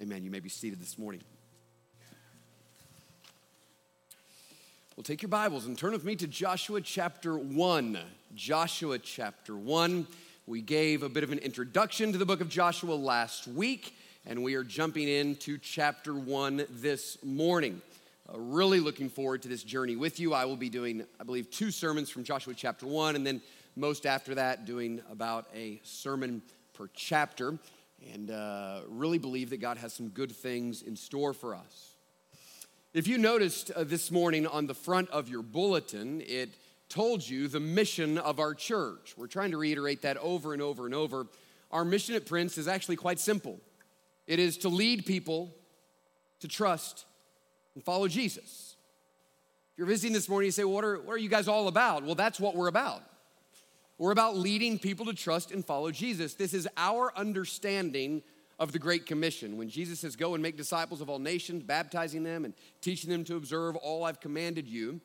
Amen. You may be seated this morning. Well, take your Bibles and turn with me to Joshua chapter 1. Joshua chapter 1. We gave a bit of an introduction to the book of Joshua last week, and we are jumping into chapter 1 this morning. Uh, really looking forward to this journey with you. I will be doing, I believe, two sermons from Joshua chapter 1, and then most after that, doing about a sermon per chapter. And uh, really believe that God has some good things in store for us. If you noticed uh, this morning on the front of your bulletin, it told you the mission of our church. We're trying to reiterate that over and over and over. Our mission at Prince is actually quite simple it is to lead people to trust and follow Jesus. If you're visiting this morning, you say, well, what, are, what are you guys all about? Well, that's what we're about. We're about leading people to trust and follow Jesus. This is our understanding of the Great Commission. When Jesus says, Go and make disciples of all nations, baptizing them and teaching them to observe all I've commanded you,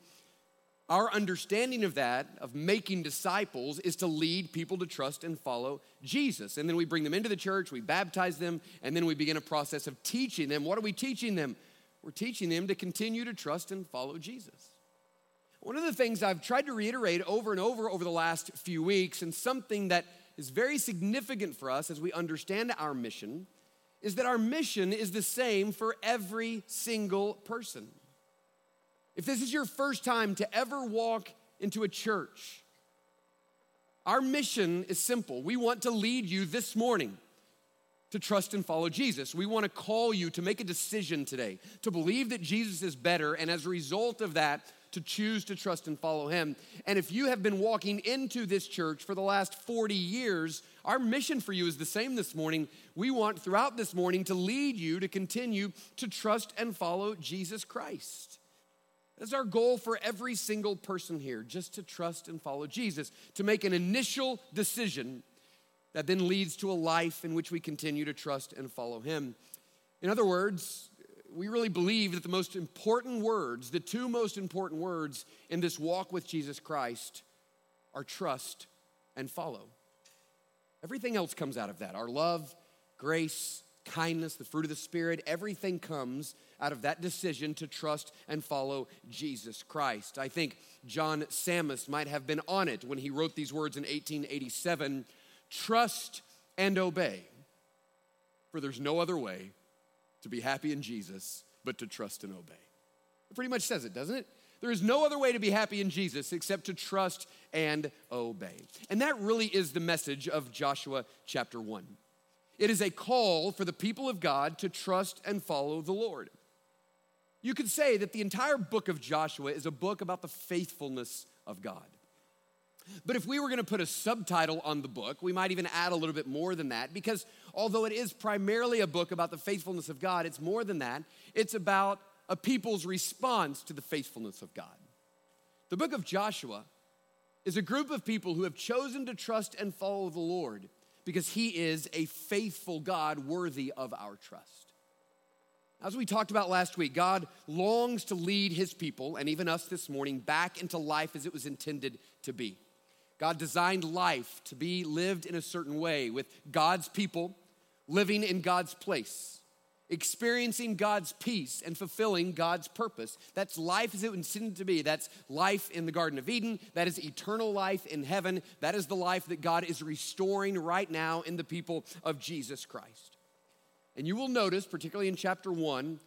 our understanding of that, of making disciples, is to lead people to trust and follow Jesus. And then we bring them into the church, we baptize them, and then we begin a process of teaching them. What are we teaching them? We're teaching them to continue to trust and follow Jesus. One of the things I've tried to reiterate over and over over the last few weeks, and something that is very significant for us as we understand our mission, is that our mission is the same for every single person. If this is your first time to ever walk into a church, our mission is simple. We want to lead you this morning to trust and follow Jesus. We want to call you to make a decision today, to believe that Jesus is better, and as a result of that, to choose to trust and follow him. And if you have been walking into this church for the last 40 years, our mission for you is the same this morning. We want throughout this morning to lead you to continue to trust and follow Jesus Christ. That's our goal for every single person here, just to trust and follow Jesus, to make an initial decision that then leads to a life in which we continue to trust and follow Him. In other words, we really believe that the most important words, the two most important words in this walk with Jesus Christ, are trust and follow. Everything else comes out of that our love, grace, kindness, the fruit of the Spirit, everything comes out of that decision to trust and follow Jesus Christ. I think John Sammis might have been on it when he wrote these words in 1887 trust and obey, for there's no other way to be happy in Jesus but to trust and obey. It pretty much says it, doesn't it? There is no other way to be happy in Jesus except to trust and obey. And that really is the message of Joshua chapter 1. It is a call for the people of God to trust and follow the Lord. You could say that the entire book of Joshua is a book about the faithfulness of God. But if we were going to put a subtitle on the book, we might even add a little bit more than that because although it is primarily a book about the faithfulness of God, it's more than that. It's about a people's response to the faithfulness of God. The book of Joshua is a group of people who have chosen to trust and follow the Lord because he is a faithful God worthy of our trust. As we talked about last week, God longs to lead his people and even us this morning back into life as it was intended to be. God designed life to be lived in a certain way with God's people living in God's place, experiencing God's peace and fulfilling God's purpose. That's life as it was intended to be. That's life in the Garden of Eden. That is eternal life in heaven. That is the life that God is restoring right now in the people of Jesus Christ. And you will notice, particularly in chapter one,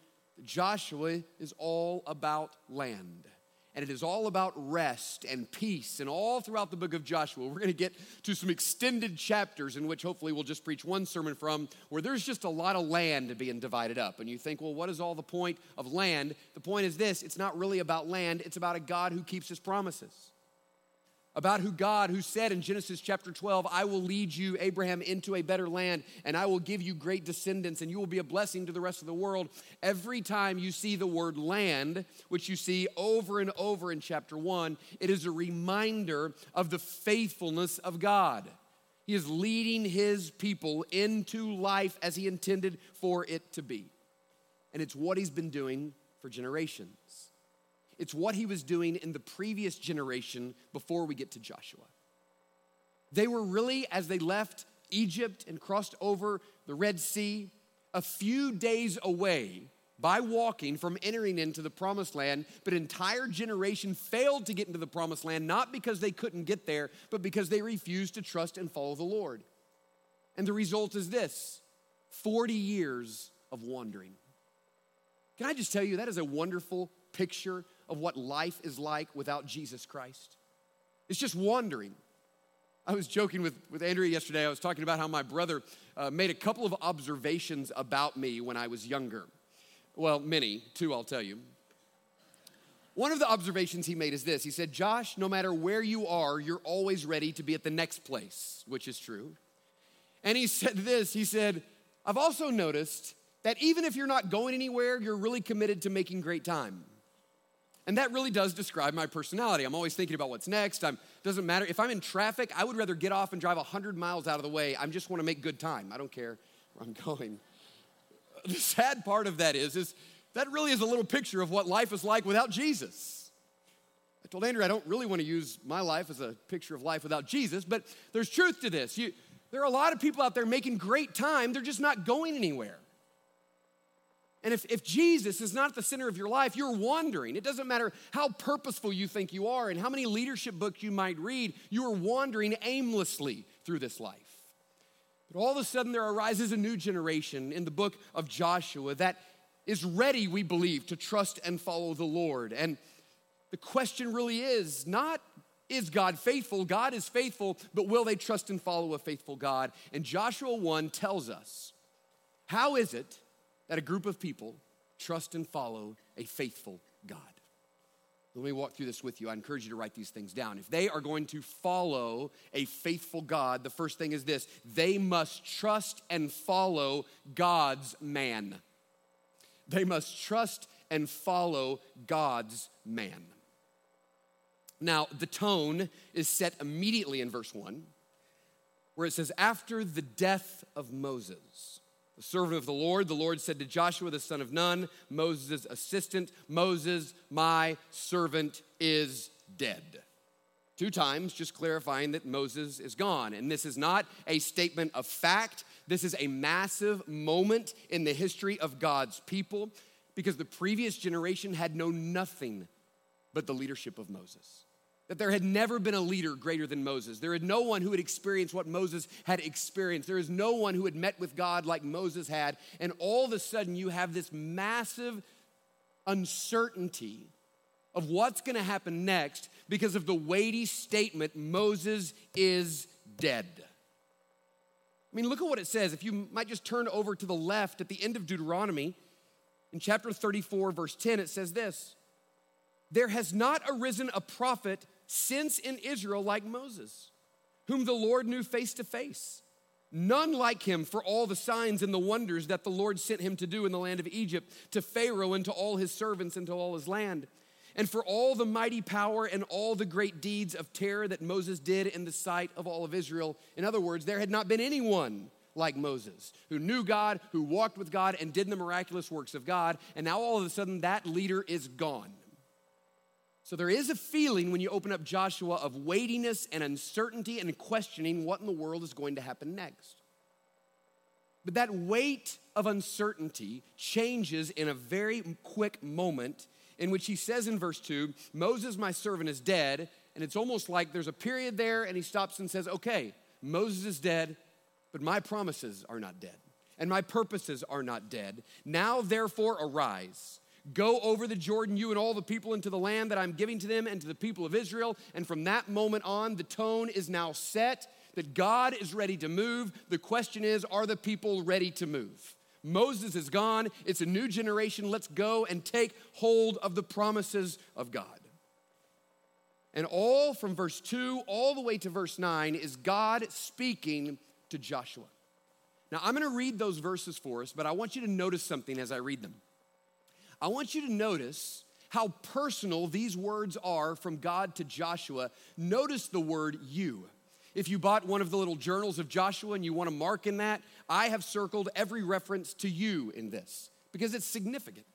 Joshua is all about land and it is all about rest and peace. And all throughout the book of Joshua, we're going to get to some extended chapters in which hopefully we'll just preach one sermon from, where there's just a lot of land being divided up. And you think, well, what is all the point of land? The point is this it's not really about land, it's about a God who keeps his promises about who God, who said in Genesis chapter 12, I will lead you, Abraham, into a better land, and I will give you great descendants, and you will be a blessing to the rest of the world. Every time you see the word land, which you see over and over in chapter 1, it is a reminder of the faithfulness of God. He is leading his people into life as he intended for it to be. And it's what he's been doing for generations. It's what he was doing in the previous generation before we get to Joshua. They were really, as they left Egypt and crossed over the Red Sea, a few days away by walking from entering into the promised land, but entire generation failed to get into the promised land, not because they couldn't get there, but because they refused to trust and follow the Lord. And the result is this 40 years of wandering. Can I just tell you, that is a wonderful picture of what life is like without Jesus Christ. It's just wandering. I was joking with, with Andrea yesterday. I was talking about how my brother uh, made a couple of observations about me when I was younger. Well, many, two I'll tell you. One of the observations he made is this He said, Josh, no matter where you are, you're always ready to be at the next place, which is true. And he said this He said, I've also noticed that even if you're not going anywhere, you're really committed to making great time. And that really does describe my personality. I'm always thinking about what's next. I'm doesn't matter if I'm in traffic, I would rather get off and drive 100 miles out of the way. I just want to make good time. I don't care where I'm going. The sad part of that is is that really is a little picture of what life is like without Jesus. I told Andrew I don't really want to use my life as a picture of life without Jesus, but there's truth to this. You, there are a lot of people out there making great time, they're just not going anywhere. And if, if Jesus is not at the center of your life, you're wandering. It doesn't matter how purposeful you think you are and how many leadership books you might read, you are wandering aimlessly through this life. But all of a sudden, there arises a new generation in the book of Joshua that is ready, we believe, to trust and follow the Lord. And the question really is not, is God faithful? God is faithful, but will they trust and follow a faithful God? And Joshua 1 tells us how is it that a group of people trust and follow a faithful God. Let me walk through this with you. I encourage you to write these things down. If they are going to follow a faithful God, the first thing is this they must trust and follow God's man. They must trust and follow God's man. Now, the tone is set immediately in verse 1, where it says, After the death of Moses the servant of the Lord. The Lord said to Joshua, the son of Nun, Moses' assistant, Moses, my servant, is dead. Two times, just clarifying that Moses is gone. And this is not a statement of fact. This is a massive moment in the history of God's people because the previous generation had known nothing but the leadership of Moses that there had never been a leader greater than Moses. There had no one who had experienced what Moses had experienced. There is no one who had met with God like Moses had. And all of a sudden, you have this massive uncertainty of what's going to happen next because of the weighty statement Moses is dead. I mean, look at what it says. If you might just turn over to the left at the end of Deuteronomy, in chapter 34, verse 10, it says this There has not arisen a prophet since in Israel like Moses, whom the Lord knew face to face. None like him for all the signs and the wonders that the Lord sent him to do in the land of Egypt, to Pharaoh and to all his servants and to all his land. And for all the mighty power and all the great deeds of terror that Moses did in the sight of all of Israel. In other words, there had not been anyone like Moses who knew God, who walked with God, and did the miraculous works of God. And now all of a sudden, that leader is gone. So there is a feeling when you open up Joshua of weightiness and uncertainty and questioning what in the world is going to happen next. But that weight of uncertainty changes in a very quick moment in which he says in verse 2 Moses, my servant, is dead. And it's almost like there's a period there, and he stops and says, Okay, Moses is dead, but my promises are not dead, and my purposes are not dead. Now, therefore, arise Go over the Jordan, you and all the people, into the land that I'm giving to them and to the people of Israel. And from that moment on, the tone is now set that God is ready to move. The question is, are the people ready to move? Moses is gone. It's a new generation. Let's go and take hold of the promises of God. And all from verse 2 all the way to verse 9 is God speaking to Joshua. Now, I'm going to read those verses for us, but I want you to notice something as I read them. I want you to notice how personal these words are from God to Joshua. Notice the word you. If you bought one of the little journals of Joshua and you want to mark in that, I have circled every reference to you in this because it's significant.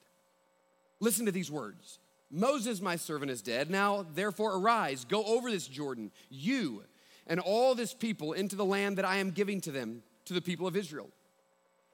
Listen to these words Moses, my servant, is dead. Now, therefore, arise, go over this Jordan, you and all this people, into the land that I am giving to them, to the people of Israel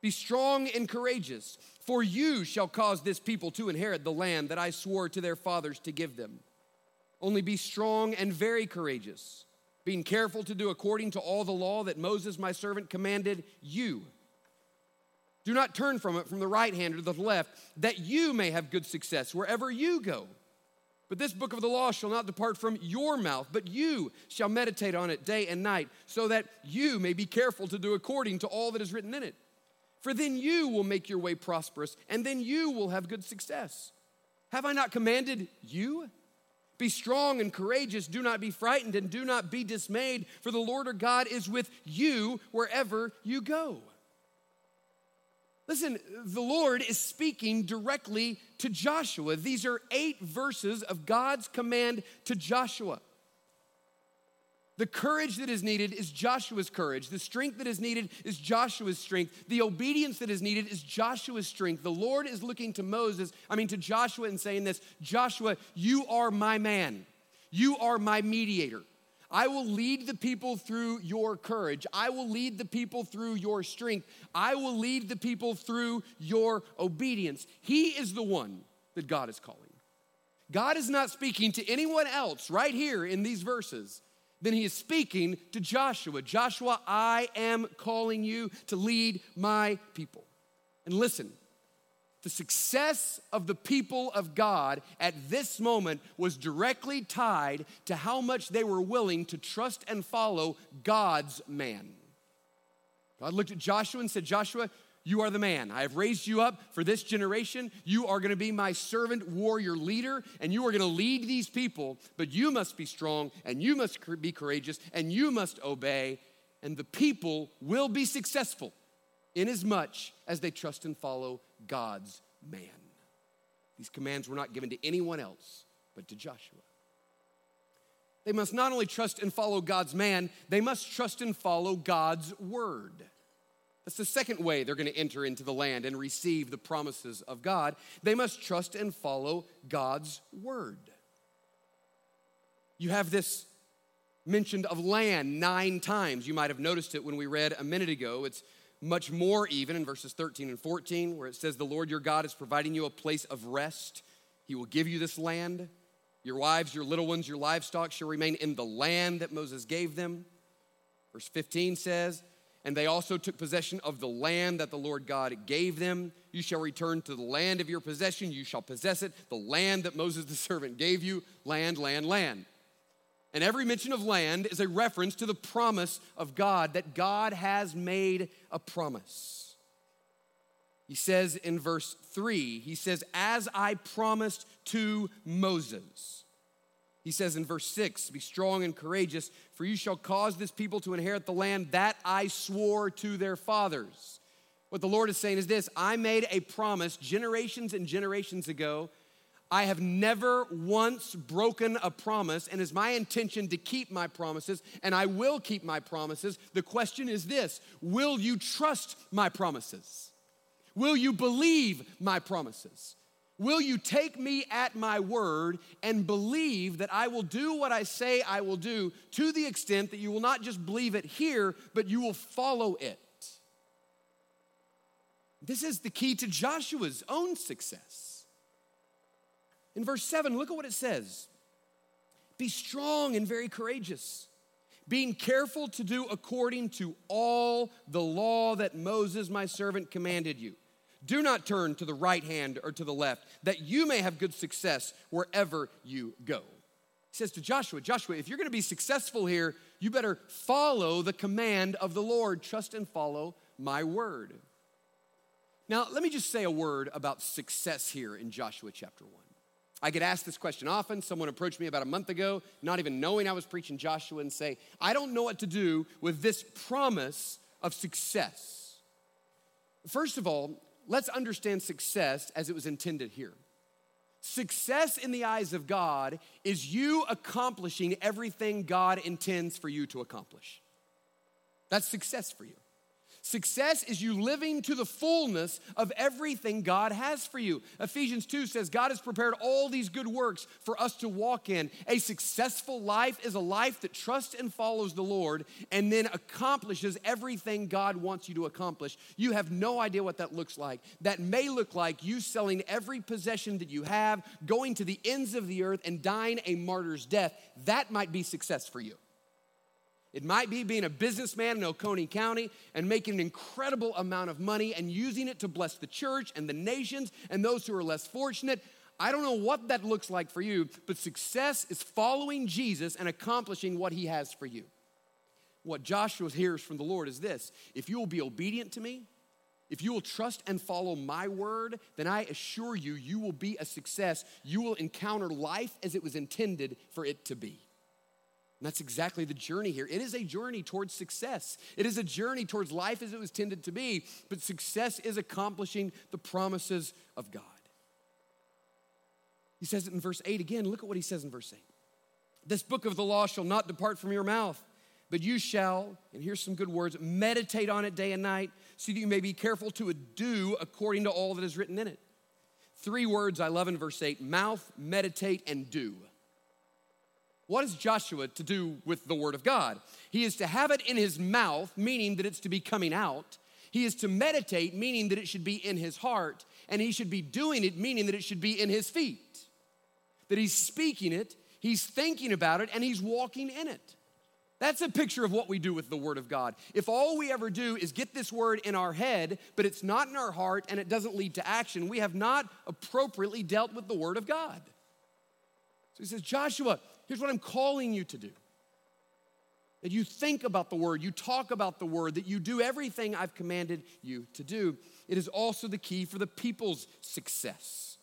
Be strong and courageous, for you shall cause this people to inherit the land that I swore to their fathers to give them. Only be strong and very courageous, being careful to do according to all the law that Moses, my servant, commanded you. Do not turn from it from the right hand or the left, that you may have good success wherever you go. But this book of the law shall not depart from your mouth, but you shall meditate on it day and night, so that you may be careful to do according to all that is written in it. For then you will make your way prosperous, and then you will have good success. Have I not commanded you? Be strong and courageous. Do not be frightened and do not be dismayed, for the Lord our God is with you wherever you go. Listen, the Lord is speaking directly to Joshua. These are eight verses of God's command to Joshua. The courage that is needed is Joshua's courage. The strength that is needed is Joshua's strength. The obedience that is needed is Joshua's strength. The Lord is looking to Moses, I mean to Joshua, and saying this Joshua, you are my man. You are my mediator. I will lead the people through your courage. I will lead the people through your strength. I will lead the people through your obedience. He is the one that God is calling. God is not speaking to anyone else right here in these verses then he is speaking to Joshua Joshua, I am calling you to lead my people. And listen, the success of the people of God at this moment was directly tied to how much they were willing to trust and follow God's man. God looked at Joshua and said, Joshua, you are the man. I have raised you up for this generation. You are going to be my servant warrior leader, and you are going to lead these people. But you must be strong, and you must be courageous, and you must obey, and the people will be successful inasmuch as they trust and follow God's man. These commands were not given to anyone else but to Joshua. They must not only trust and follow God's man, they must trust and follow God's word. That's the second way they're going to enter into the land and receive the promises of God. They must trust and follow God's word. You have this mentioned of land nine times. You might have noticed it when we read a minute ago. It's much more even in verses 13 and 14, where it says, The Lord your God is providing you a place of rest. He will give you this land. Your wives, your little ones, your livestock shall remain in the land that Moses gave them. Verse 15 says, and they also took possession of the land that the Lord God gave them. You shall return to the land of your possession, you shall possess it, the land that Moses the servant gave you land, land, land. And every mention of land is a reference to the promise of God, that God has made a promise. He says in verse 3, he says, As I promised to Moses. He says in verse 6 Be strong and courageous, for you shall cause this people to inherit the land that I swore to their fathers. What the Lord is saying is this I made a promise generations and generations ago. I have never once broken a promise, and it's my intention to keep my promises, and I will keep my promises. The question is this Will you trust my promises? Will you believe my promises? Will you take me at my word and believe that I will do what I say I will do to the extent that you will not just believe it here, but you will follow it? This is the key to Joshua's own success. In verse 7, look at what it says Be strong and very courageous, being careful to do according to all the law that Moses, my servant, commanded you. Do not turn to the right hand or to the left, that you may have good success wherever you go. He says to Joshua, Joshua, if you're gonna be successful here, you better follow the command of the Lord. Trust and follow my word. Now, let me just say a word about success here in Joshua chapter 1. I get asked this question often. Someone approached me about a month ago, not even knowing I was preaching Joshua, and say, I don't know what to do with this promise of success. First of all, let's understand success as it was intended here. Success in the eyes of God is you accomplishing everything God intends for you to accomplish. That's success for you. Success is you living to the fullness of everything God has for you. Ephesians 2 says God has prepared all these good works for us to walk in. A successful life is a life that trusts and follows the Lord and then accomplishes everything God wants you to accomplish. You have no idea what that looks like. That may look like you selling every possession that you have, going to the ends of the earth, and dying a martyr's death. That might be success for you. It might be being a businessman in Oconee County and making an incredible amount of money and using it to bless the church and the nations and those who are less fortunate. I don't know what that looks like for you, but success is following Jesus and accomplishing what he has for you. What Joshua hears from the Lord is this if you will be obedient to me, if you will trust and follow my word, then I assure you, you will be a success. You will encounter life as it was intended for it to be. And that's exactly the journey here. It is a journey towards success. It is a journey towards life as it was tended to be, but success is accomplishing the promises of God. He says it in verse 8 again. Look at what he says in verse 8. This book of the law shall not depart from your mouth, but you shall, and here's some good words, meditate on it day and night, so that you may be careful to do according to all that is written in it. Three words I love in verse 8 mouth, meditate, and do. What is Joshua to do with the Word of God? He is to have it in his mouth, meaning that it's to be coming out. He is to meditate, meaning that it should be in his heart. And he should be doing it, meaning that it should be in his feet. That he's speaking it, he's thinking about it, and he's walking in it. That's a picture of what we do with the Word of God. If all we ever do is get this Word in our head, but it's not in our heart and it doesn't lead to action, we have not appropriately dealt with the Word of God. So he says, Joshua, here's what I'm calling you to do. That you think about the word, you talk about the word, that you do everything I've commanded you to do. It is also the key for the people's success.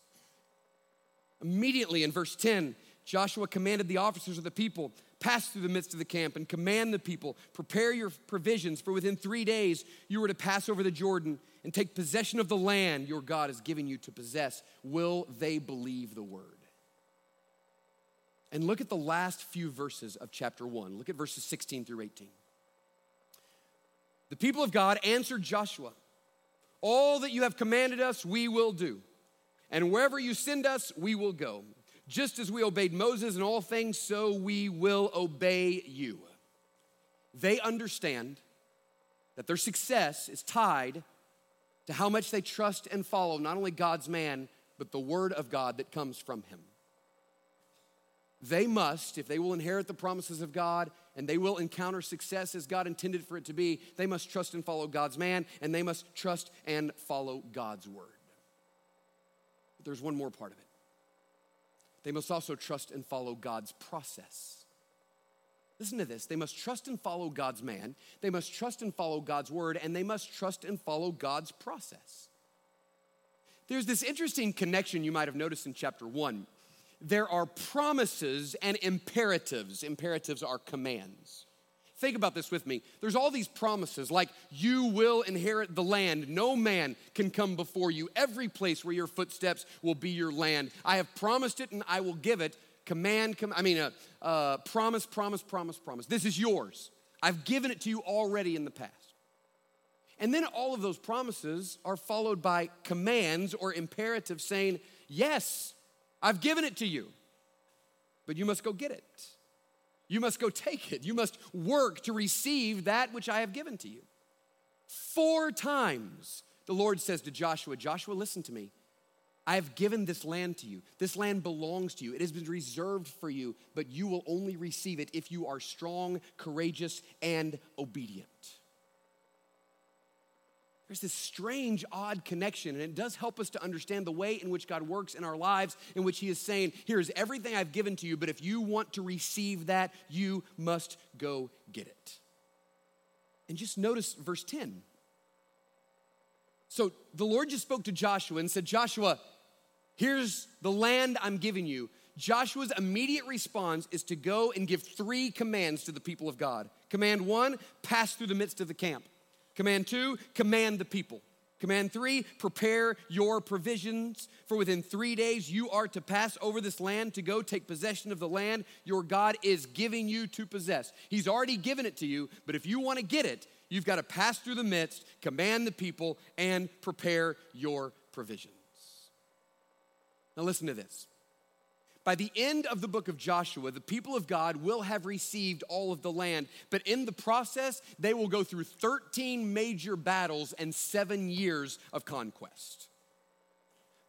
Immediately in verse 10, Joshua commanded the officers of the people pass through the midst of the camp and command the people prepare your provisions for within three days you are to pass over the jordan and take possession of the land your god has given you to possess will they believe the word and look at the last few verses of chapter 1. Look at verses 16 through 18. The people of God answered Joshua All that you have commanded us, we will do. And wherever you send us, we will go. Just as we obeyed Moses in all things, so we will obey you. They understand that their success is tied to how much they trust and follow not only God's man, but the word of God that comes from him they must, if they will inherit the promises of God and they will encounter success as God intended for it to be, they must trust and follow God's man and they must trust and follow God's word. But there's one more part of it. They must also trust and follow God's process. Listen to this. They must trust and follow God's man, they must trust and follow God's word, and they must trust and follow God's process. There's this interesting connection you might have noticed in chapter one there are promises and imperatives. Imperatives are commands. Think about this with me. There's all these promises like you will inherit the land. No man can come before you. Every place where your footsteps will be your land. I have promised it and I will give it. Command, com- I mean, uh, uh, promise, promise, promise, promise. This is yours. I've given it to you already in the past. And then all of those promises are followed by commands or imperatives saying, Yes, I've given it to you, but you must go get it. You must go take it. You must work to receive that which I have given to you. Four times the Lord says to Joshua, Joshua, listen to me. I have given this land to you. This land belongs to you. It has been reserved for you, but you will only receive it if you are strong, courageous, and obedient. There's this strange, odd connection, and it does help us to understand the way in which God works in our lives, in which He is saying, Here's everything I've given to you, but if you want to receive that, you must go get it. And just notice verse 10. So the Lord just spoke to Joshua and said, Joshua, here's the land I'm giving you. Joshua's immediate response is to go and give three commands to the people of God. Command one, pass through the midst of the camp. Command two, command the people. Command three, prepare your provisions, for within three days you are to pass over this land to go take possession of the land your God is giving you to possess. He's already given it to you, but if you want to get it, you've got to pass through the midst, command the people, and prepare your provisions. Now, listen to this. By the end of the book of Joshua, the people of God will have received all of the land, but in the process, they will go through 13 major battles and seven years of conquest.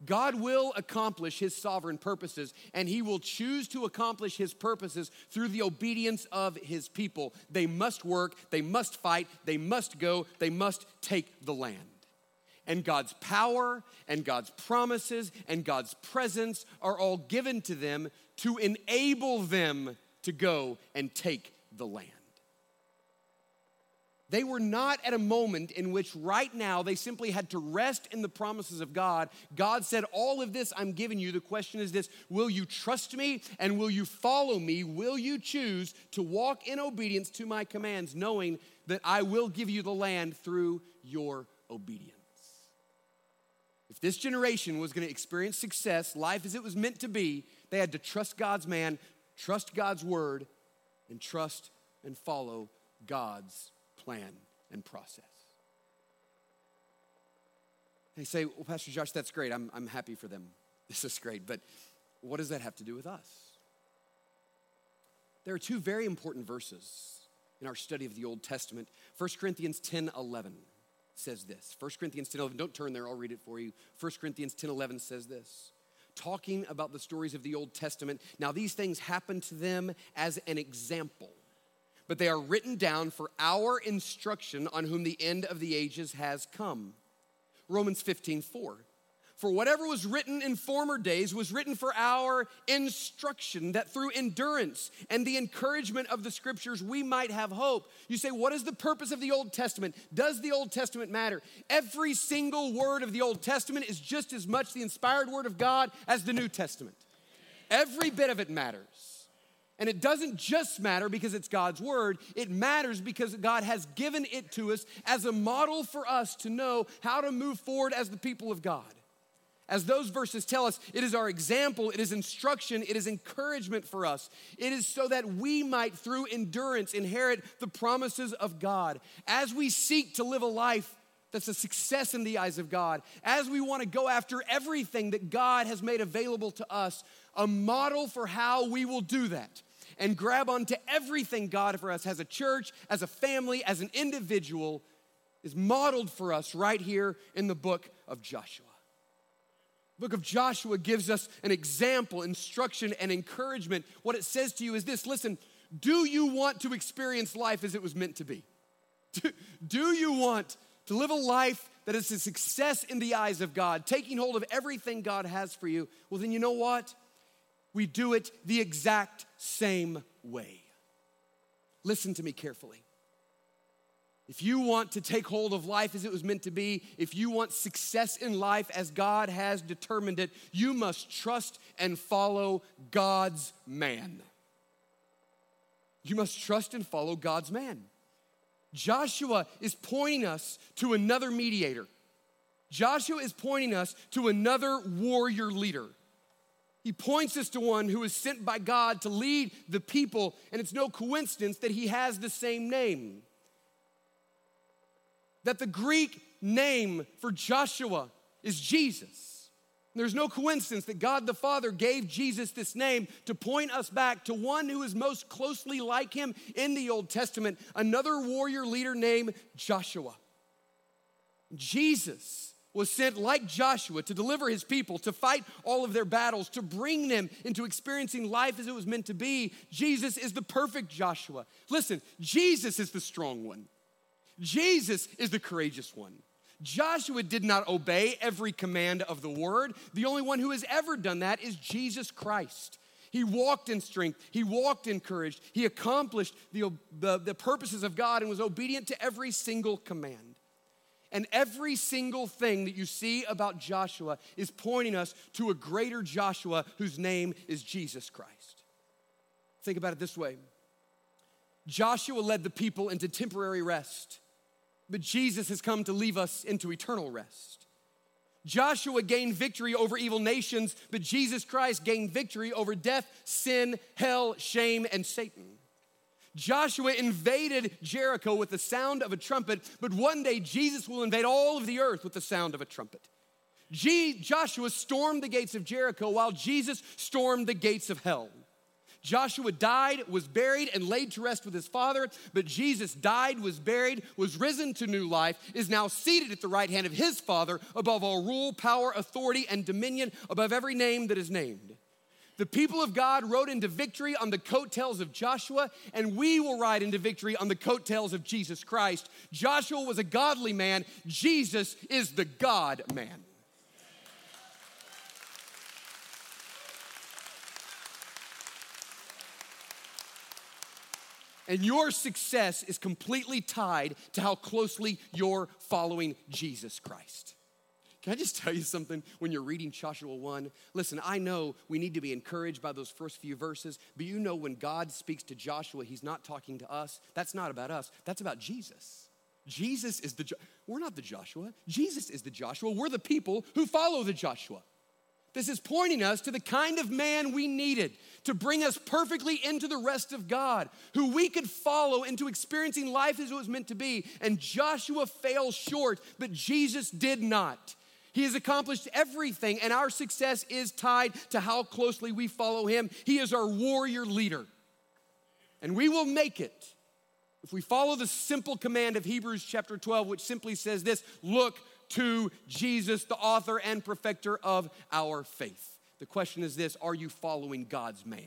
God will accomplish his sovereign purposes, and he will choose to accomplish his purposes through the obedience of his people. They must work, they must fight, they must go, they must take the land and God's power and God's promises and God's presence are all given to them to enable them to go and take the land. They were not at a moment in which right now they simply had to rest in the promises of God. God said, All of this I'm giving you. The question is this Will you trust me and will you follow me? Will you choose to walk in obedience to my commands, knowing that I will give you the land through your obedience? If this generation was going to experience success, life as it was meant to be, they had to trust God's man, trust God's word, and trust and follow God's plan and process. They say, Well, Pastor Josh, that's great. I'm, I'm happy for them. This is great. But what does that have to do with us? There are two very important verses in our study of the Old Testament 1 Corinthians 10 11 says this. 1 Corinthians 10 11, don't turn there, I'll read it for you. 1 Corinthians 10 11 says this. Talking about the stories of the Old Testament. Now, these things happened to them as an example, but they are written down for our instruction on whom the end of the ages has come. Romans 15 4. For whatever was written in former days was written for our instruction, that through endurance and the encouragement of the scriptures we might have hope. You say, what is the purpose of the Old Testament? Does the Old Testament matter? Every single word of the Old Testament is just as much the inspired word of God as the New Testament. Every bit of it matters. And it doesn't just matter because it's God's word, it matters because God has given it to us as a model for us to know how to move forward as the people of God. As those verses tell us, it is our example, it is instruction, it is encouragement for us. It is so that we might, through endurance, inherit the promises of God. As we seek to live a life that's a success in the eyes of God, as we want to go after everything that God has made available to us, a model for how we will do that and grab onto everything God for us as a church, as a family, as an individual is modeled for us right here in the book of Joshua book of Joshua gives us an example, instruction, and encouragement. What it says to you is this listen, do you want to experience life as it was meant to be? Do, do you want to live a life that is a success in the eyes of God, taking hold of everything God has for you? Well, then you know what? We do it the exact same way. Listen to me carefully. If you want to take hold of life as it was meant to be, if you want success in life as God has determined it, you must trust and follow God's man. You must trust and follow God's man. Joshua is pointing us to another mediator. Joshua is pointing us to another warrior leader. He points us to one who is sent by God to lead the people, and it's no coincidence that he has the same name that the Greek name for Joshua is Jesus. There's no coincidence that God the Father gave Jesus this name to point us back to one who is most closely like him in the Old Testament, another warrior leader named Joshua. Jesus was sent like Joshua to deliver his people, to fight all of their battles, to bring them into experiencing life as it was meant to be. Jesus is the perfect Joshua. Listen, Jesus is the strong one. Jesus is the courageous one. Joshua did not obey every command of the word. The only one who has ever done that is Jesus Christ. He walked in strength, he walked in courage, he accomplished the, the, the, purposes of God and was obedient to every single command. And every single thing that you see about Joshua is pointing us to a greater Joshua whose name is Jesus Christ. Think about it this way Joshua led the people into temporary rest but Jesus has come to leave us into eternal rest. Joshua gained victory over evil nations, but Jesus Christ gained victory over death, sin, hell, shame, and Satan. Joshua invaded Jericho with the sound of a trumpet, but one day Jesus will invade all of the earth with the sound of a trumpet. G- Joshua stormed the gates of Jericho while Jesus stormed the gates of hell. Joshua died, was buried, and laid to rest with his father, but Jesus died, was buried, was risen to new life, is now seated at the right hand of his Father above all rule, power, authority, and dominion, above every name that is named. The people of God rode into victory on the coattails of Joshua, and we will ride into victory on the coattails of Jesus Christ. Joshua was a godly man, Jesus is the God man. And your success is completely tied to how closely you're following Jesus Christ. Can I just tell you something when you're reading Joshua 1? Listen, I know we need to be encouraged by those first few verses, but you know when God speaks to Joshua, he's not talking to us. That's not about us, that's about Jesus. Jesus is the, we're not the Joshua. Jesus is the Joshua. We're the people who follow the Joshua. This is pointing us to the kind of man we needed to bring us perfectly into the rest of God, who we could follow into experiencing life as it was meant to be. And Joshua fell short, but Jesus did not. He has accomplished everything, and our success is tied to how closely we follow him. He is our warrior leader. And we will make it if we follow the simple command of Hebrews chapter 12, which simply says this look to Jesus, the author and perfecter of our faith. The question is this Are you following God's man?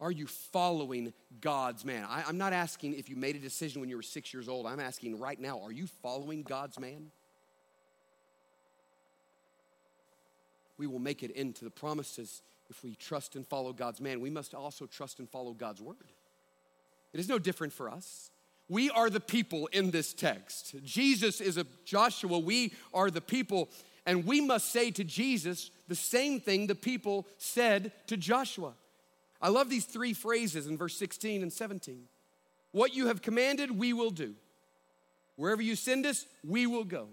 Are you following God's man? I, am not asking if you made a decision when you were six years old. I'm asking right now, are you following God's man? We will make it into the promises if we trust and follow God's man. We must also trust and follow God's word. It is no different for us. We are the people in this text. Jesus is a Joshua. We are the people. And we must say to Jesus the same thing the people said to Joshua. I love these three phrases in verse 16 and 17. What you have commanded, we will do. Wherever you send us, we will go.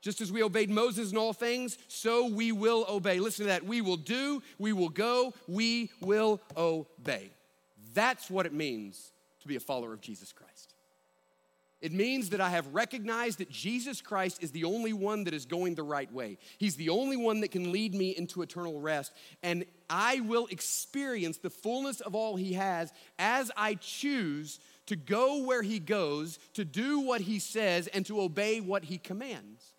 Just as we obeyed Moses in all things, so we will obey. Listen to that. We will do, we will go, we will obey. That's what it means to be a follower of Jesus Christ. It means that I have recognized that Jesus Christ is the only one that is going the right way. He's the only one that can lead me into eternal rest. And I will experience the fullness of all He has as I choose to go where He goes, to do what He says, and to obey what He commands.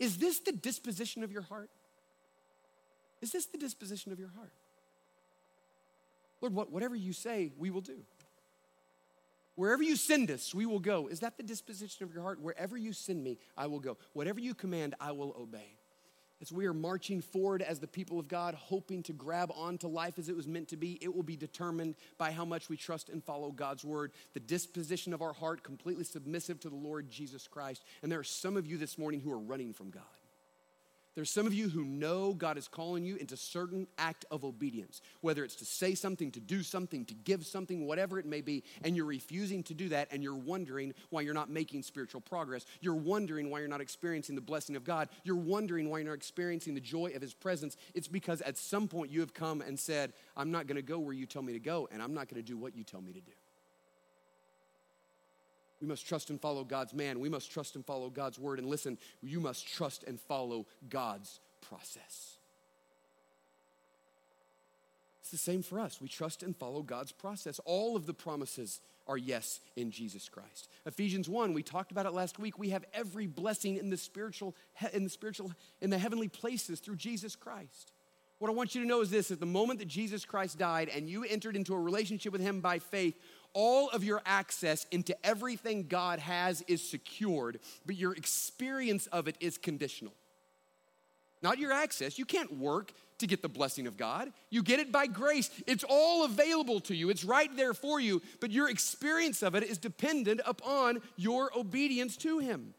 Is this the disposition of your heart? Is this the disposition of your heart? Lord, whatever you say, we will do. Wherever you send us, we will go. Is that the disposition of your heart? Wherever you send me, I will go. Whatever you command, I will obey. As we are marching forward as the people of God, hoping to grab onto life as it was meant to be, it will be determined by how much we trust and follow God's word, the disposition of our heart, completely submissive to the Lord Jesus Christ. And there are some of you this morning who are running from God. There's some of you who know God is calling you into certain act of obedience, whether it's to say something, to do something, to give something, whatever it may be, and you're refusing to do that, and you're wondering why you're not making spiritual progress. You're wondering why you're not experiencing the blessing of God. You're wondering why you're not experiencing the joy of His presence. It's because at some point you have come and said, I'm not going to go where you tell me to go, and I'm not going to do what you tell me to do. We must trust and follow God's man. We must trust and follow God's word. And listen, you must trust and follow God's process. It's the same for us. We trust and follow God's process. All of the promises are yes in Jesus Christ. Ephesians 1, we talked about it last week. We have every blessing in the spiritual in the spiritual in the heavenly places through Jesus Christ. What I want you to know is this at the moment that Jesus Christ died and you entered into a relationship with him by faith, all of your access into everything God has is secured, but your experience of it is conditional. Not your access. You can't work to get the blessing of God. You get it by grace. It's all available to you, it's right there for you, but your experience of it is dependent upon your obedience to Him.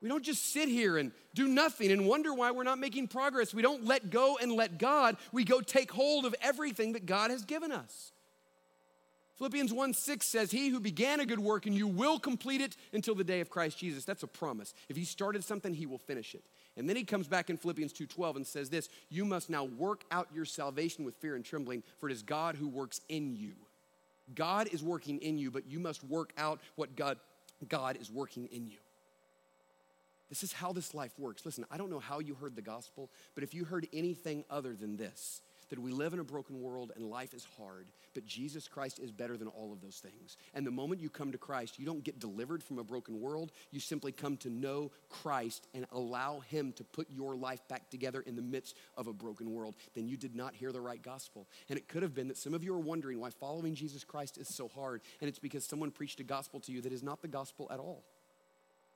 We don't just sit here and do nothing and wonder why we're not making progress. We don't let go and let God. We go take hold of everything that God has given us. Philippians 1 6 says, He who began a good work and you will complete it until the day of Christ Jesus. That's a promise. If he started something, he will finish it. And then he comes back in Philippians 2:12 and says this, you must now work out your salvation with fear and trembling, for it is God who works in you. God is working in you, but you must work out what God, God is working in you. This is how this life works. Listen, I don't know how you heard the gospel, but if you heard anything other than this, that we live in a broken world and life is hard, but Jesus Christ is better than all of those things. And the moment you come to Christ, you don't get delivered from a broken world. You simply come to know Christ and allow Him to put your life back together in the midst of a broken world. Then you did not hear the right gospel. And it could have been that some of you are wondering why following Jesus Christ is so hard. And it's because someone preached a gospel to you that is not the gospel at all.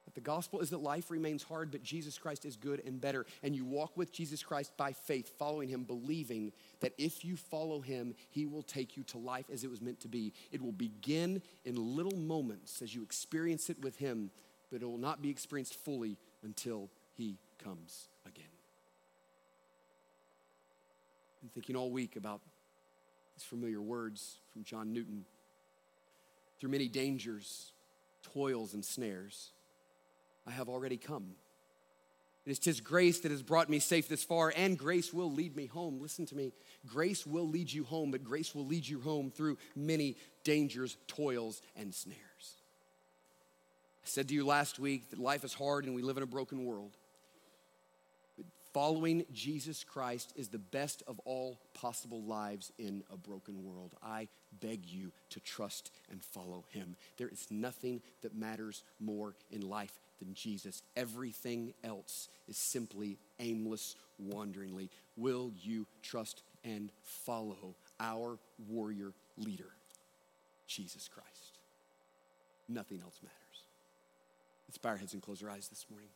But the gospel is that life remains hard, but Jesus Christ is good and better. And you walk with Jesus Christ by faith, following him, believing that if you follow him, he will take you to life as it was meant to be. It will begin in little moments as you experience it with him, but it will not be experienced fully until he comes again. I'm thinking all week about these familiar words from John Newton. Through many dangers, toils, and snares, I have already come. It is His grace that has brought me safe this far, and grace will lead me home. Listen to me. Grace will lead you home, but grace will lead you home through many dangers, toils, and snares. I said to you last week that life is hard and we live in a broken world. But following Jesus Christ is the best of all possible lives in a broken world. I beg you to trust and follow him. There is nothing that matters more in life than Jesus. Everything else is simply aimless, wanderingly. Will you trust and follow our warrior leader, Jesus Christ? Nothing else matters. Let's bow our heads and close our eyes this morning.